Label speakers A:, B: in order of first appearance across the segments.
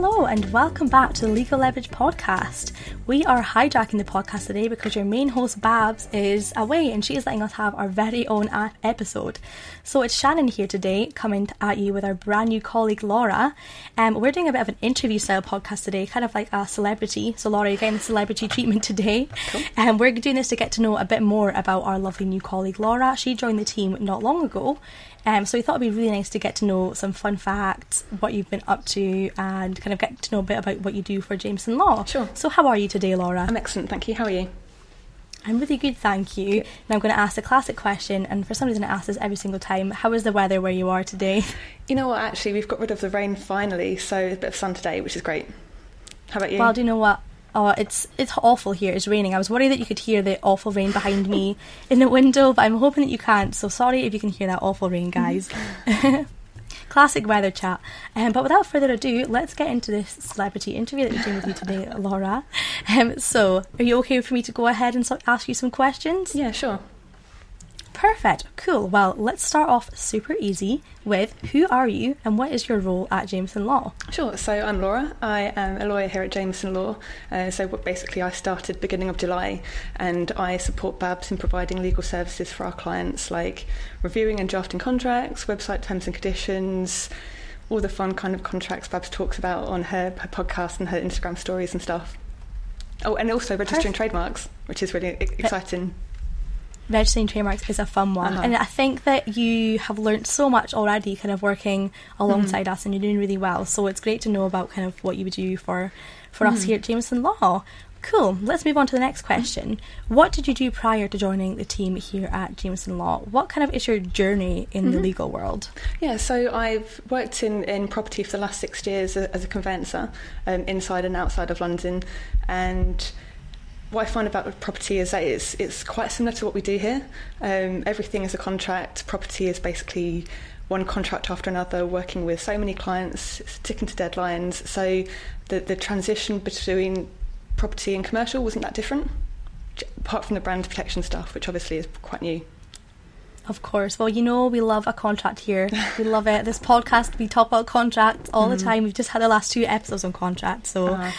A: Hello, and welcome back to the Legal Leverage podcast. We are hijacking the podcast today because your main host, Babs, is away and she is letting us have our very own episode. So it's Shannon here today, coming at you with our brand new colleague, Laura. Um, we're doing a bit of an interview style podcast today, kind of like a celebrity. So, Laura, you're getting the celebrity treatment today.
B: Cool.
A: And um, we're doing this to get to know a bit more about our lovely new colleague, Laura. She joined the team not long ago. Um, so we thought it'd be really nice to get to know some fun facts, what you've been up to, and kind of get to know a bit about what you do for Jameson Law.
B: Sure.
A: So how are you today, Laura?
B: I'm excellent, thank you. How are you?
A: I'm really good, thank you. And I'm going to ask a classic question, and for some reason I ask this every single time. How is the weather where you are today?
B: You know what? Actually, we've got rid of the rain finally, so a bit of sun today, which is great. How about you?
A: Well, do you know what? Oh, it's it's awful here. It's raining. I was worried that you could hear the awful rain behind me in the window, but I'm hoping that you can't. So sorry if you can hear that awful rain, guys. Mm-hmm. Classic weather chat. Um, but without further ado, let's get into this celebrity interview that we're doing with you today, Laura. Um, so, are you okay for me to go ahead and so- ask you some questions?
B: yeah, sure.
A: Perfect. Cool. Well, let's start off super easy with who are you and what is your role at Jameson Law?
B: Sure. So I'm Laura. I am a lawyer here at Jameson Law. Uh, so basically, I started beginning of July, and I support Babs in providing legal services for our clients, like reviewing and drafting contracts, website terms and conditions, all the fun kind of contracts Babs talks about on her, her podcast and her Instagram stories and stuff. Oh, and also registering
A: Perfect.
B: trademarks, which is really exciting.
A: Registering trademarks is a fun one
B: Uh-huh.
A: and i think that you have learnt so much already kind of working alongside
B: Mm-hmm.
A: us and you're doing really well so it's great to know about kind of what you would do for for us
B: Mm-hmm.
A: here at jameson law cool let's move on to the next question what did you do prior to joining the team here at jameson law what kind of is your journey in
B: Mm-hmm.
A: the legal world
B: Yeah, so I've worked in, in property for the last six years a- as a conveyancer, um, inside and outside of London. And what I find about property is that it's, it's quite similar to what we do here. Um, everything is a contract. Property is basically one contract after another, working with so many clients, sticking to deadlines. So the, the transition between property and commercial wasn't that different, apart from the brand protection stuff, which obviously is quite new.
A: Of course. Well, you know, we love a contract here. We love it. This podcast, we talk about contracts all the time. We've just had the last two episodes on contracts, so
B: Uh-huh.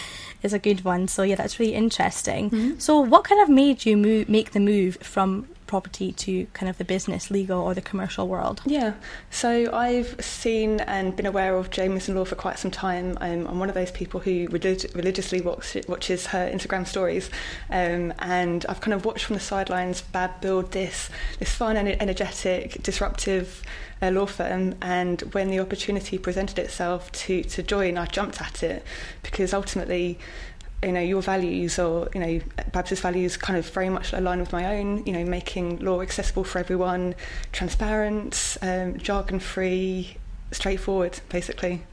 A: It's a good one. So, yeah, that's really interesting. Mm-hmm. So, what kind of made you move, make the move from property to kind of the business, legal, or the commercial world?
B: Yeah, so I've seen and been aware of Jameson Law for quite some time. Um, I'm one of those people who relig- religiously watch, watches her Instagram stories, um, and I've kind of watched from the sidelines Bab build this this fun energetic, disruptive uh, law firm. And when the opportunity presented itself to to join, I jumped at it because ultimately you know your values or you know Babs's values kind of very much align with my own you know making law accessible for everyone transparent um, jargon free straightforward basically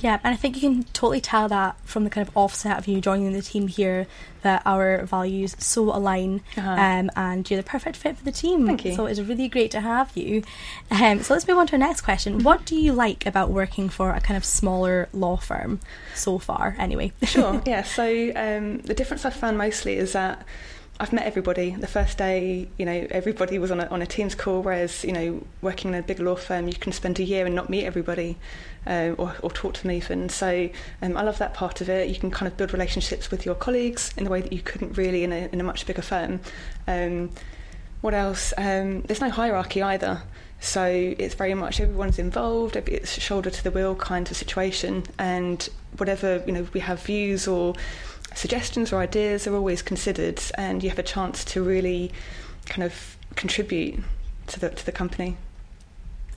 A: Yeah, and I think you can totally tell that from the kind of offset of you joining the team here that our values so align
B: Uh-huh.
A: um, and you're the perfect fit for the team.
B: Thank you.
A: So it's really great to have you. Um, so let's move on to our next question. What do you like about working for a kind of smaller law firm so far, anyway?
B: sure yeah so um, the difference I've found mostly is that I've met everybody. The first day you know everybody was on a, on a Teams call whereas you know working in a big law firm you can spend a year and not meet everybody um, or, or talk to them even so um, I love that part of it. You can kind of build relationships with your colleagues in the way that you couldn't really in a, in a much bigger firm. Um, what else? Um, there's no hierarchy either. So it's very much everyone's involved it's shoulder to the wheel kind of situation. And whatever you know we have views or suggestions or ideas are always considered and you have a chance to really kind of contribute to the to the company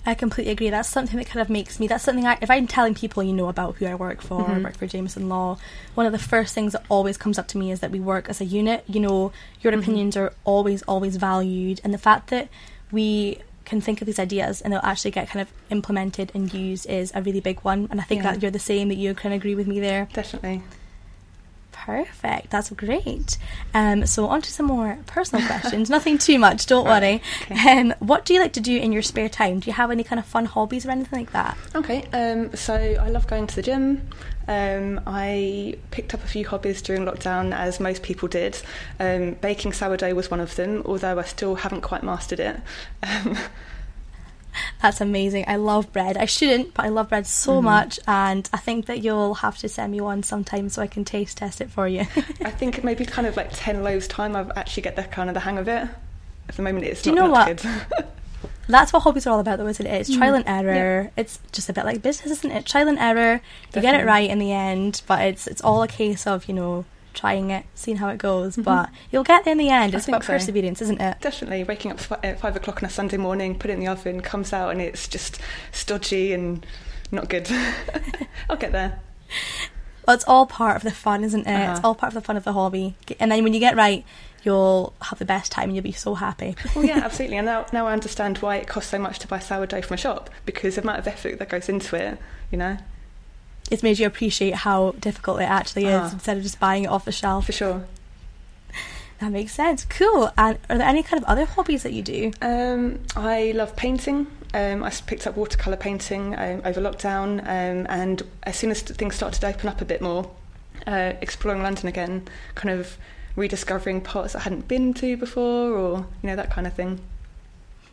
A: I completely agree. That's something that kind of makes me. That's something I, if I'm telling people, you know, about who I work for, I
B: Mhm.
A: work for Jameson Law. One of the first things that always comes up to me is that we work as a unit. You know, your
B: Mhm.
A: opinions are always, always valued, and the fact that we can think of these ideas and they'll actually get kind of implemented and used is a really big one. And I think
B: Yeah.
A: that you're the same. That you kind of agree with me there.
B: definitely
A: Perfect. That's great. Um, so on to some more personal questions. Nothing too much. Don't
B: Right,
A: worry.
B: okay.
A: Um, what do you like to do in your spare time? Do you have any kind of fun hobbies or anything like that?
B: Okay, um, so I love going to the gym. Um, I picked up a few hobbies during lockdown, as most people did. Um, baking sourdough was one of them, although I still haven't quite mastered it. Um,
A: That's amazing. I love bread. I shouldn't, but I love bread so
B: Mm-hmm.
A: much, and I think that you'll have to send me one sometime so I can taste test it for you.
B: I think maybe kind of like 10 loaves time, I actually get the kind of the hang of it. At the moment, it's
A: Do you know what? That's what hobbies are all about, though, isn't it? It's trial and
B: Mm-hmm.
A: error. It's just a bit like business, isn't it? Trial and error. You get it right in the end, but it's it's all a case of you know trying it, seeing how it goes.
B: Mhm.
A: But you'll get there in the end. It's about
B: so.
A: perseverance, isn't it?
B: Definitely waking up at five o'clock on a Sunday morning, put it in the oven, comes out, and it's just stodgy and not good. I'll get there.
A: Well, it's all part of the fun, isn't it? It's
B: Uh-huh.
A: all part of the fun of the hobby. And then when you get right, you'll have the best time and you'll be so happy.
B: Well, yeah, absolutely. And now, now I understand why it costs so much to buy sourdough from a shop because the amount of effort that goes into it, you know,
A: It's made you appreciate how difficult it actually is
B: Uh-huh.
A: instead of just buying it off the shelf.
B: for sure.
A: That makes sense. Cool. And are there any kind of other hobbies that you do?
B: Um, I love painting. Um, I picked up watercolour painting um, over lockdown, um, and as soon as things started to open up a bit more, uh, exploring London again, kind of rediscovering parts I hadn't been to before, or you know that kind of thing.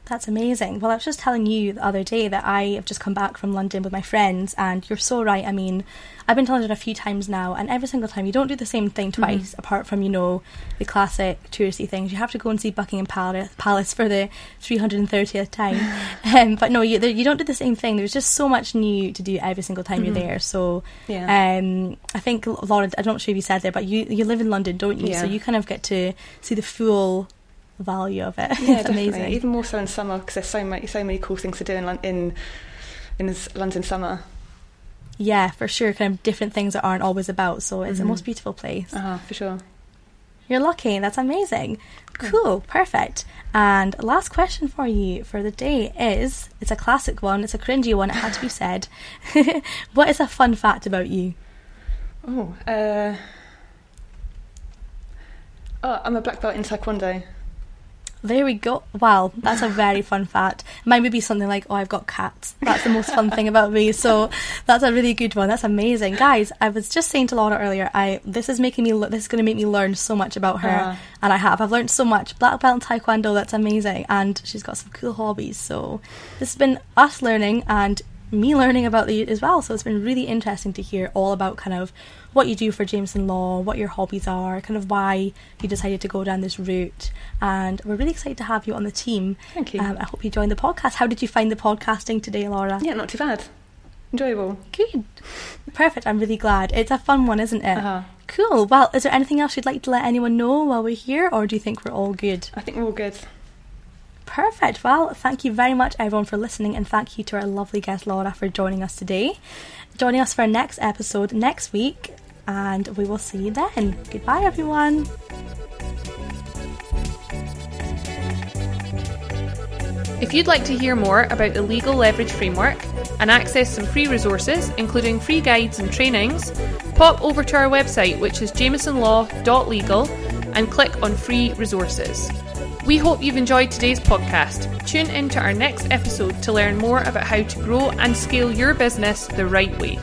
A: That's amazing. Well, I was just telling you the other day that I have just come back from London with my friends, and you're so right. I mean, I've been to London a few times now, and every single time you don't do the same thing twice, apart from, you know, the classic touristy things. You have to go and see Buckingham Palace, Palace for the 330th time. um, but no, you, you don't do the same thing. There's just so much new to do every single time
B: Mhm.
A: you're there. So
B: Yeah.
A: um, I think, Laura, I'm not sure if you said there, but you, you live in London, don't you?
B: Yeah.
A: So you kind of get to see the full value of it.
B: yeah,
A: amazing.
B: Even more so in summer because there's so many so many cool things to do in in in this London summer.
A: Yeah, for sure. Kind of different things that aren't always about. So it's the
B: Mhm.
A: most beautiful place.
B: Uh-huh, for sure.
A: You're lucky. That's amazing. Cool. Perfect. And last question for you for the day is it's a classic one. It's a cringy one. It had to be said. what is a fun fact about you?
B: Oh, uh, oh, I'm a black belt in Taekwondo.
A: There we go. Wow, that's a very fun fact. Mine would be something like, "Oh, I've got cats." That's the most fun thing about me. So that's a really good one. That's amazing, guys. I was just saying to Laura earlier, I this is making me. This is going to make me learn so much about her,
B: Ah.
A: and I have. I've learned so much. Black belt in Taekwondo. That's amazing, and she's got some cool hobbies. So this has been us learning and me learning about you as well. So it's been really interesting to hear all about kind of what you do for Jameson Law, what your hobbies are, kind of why you decided to go down this route. And we're really excited to have you on the team.
B: Thank you.
A: Um, I hope you joined the podcast. How did you find the podcasting today, Laura?
B: yeah, not too bad. Enjoyable.
A: Good. Perfect. I'm really glad. It's a fun one, isn't it?
B: Uh-huh.
A: Cool. Well, is there anything else you'd like to let anyone know while we're here, or do you think we're all good?
B: I think we're all good.
A: Perfect. Well, thank you very much, everyone, for listening, and thank you to our lovely guest Laura for joining us today. Joining us for our next episode next week, and we will see you then. Goodbye, everyone.
C: If you'd like to hear more about the Legal Leverage Framework and access some free resources, including free guides and trainings, pop over to our website, which is jamesonlaw.legal, and click on free resources. We hope you've enjoyed today's podcast. Tune in to our next episode to learn more about how to grow and scale your business the right way.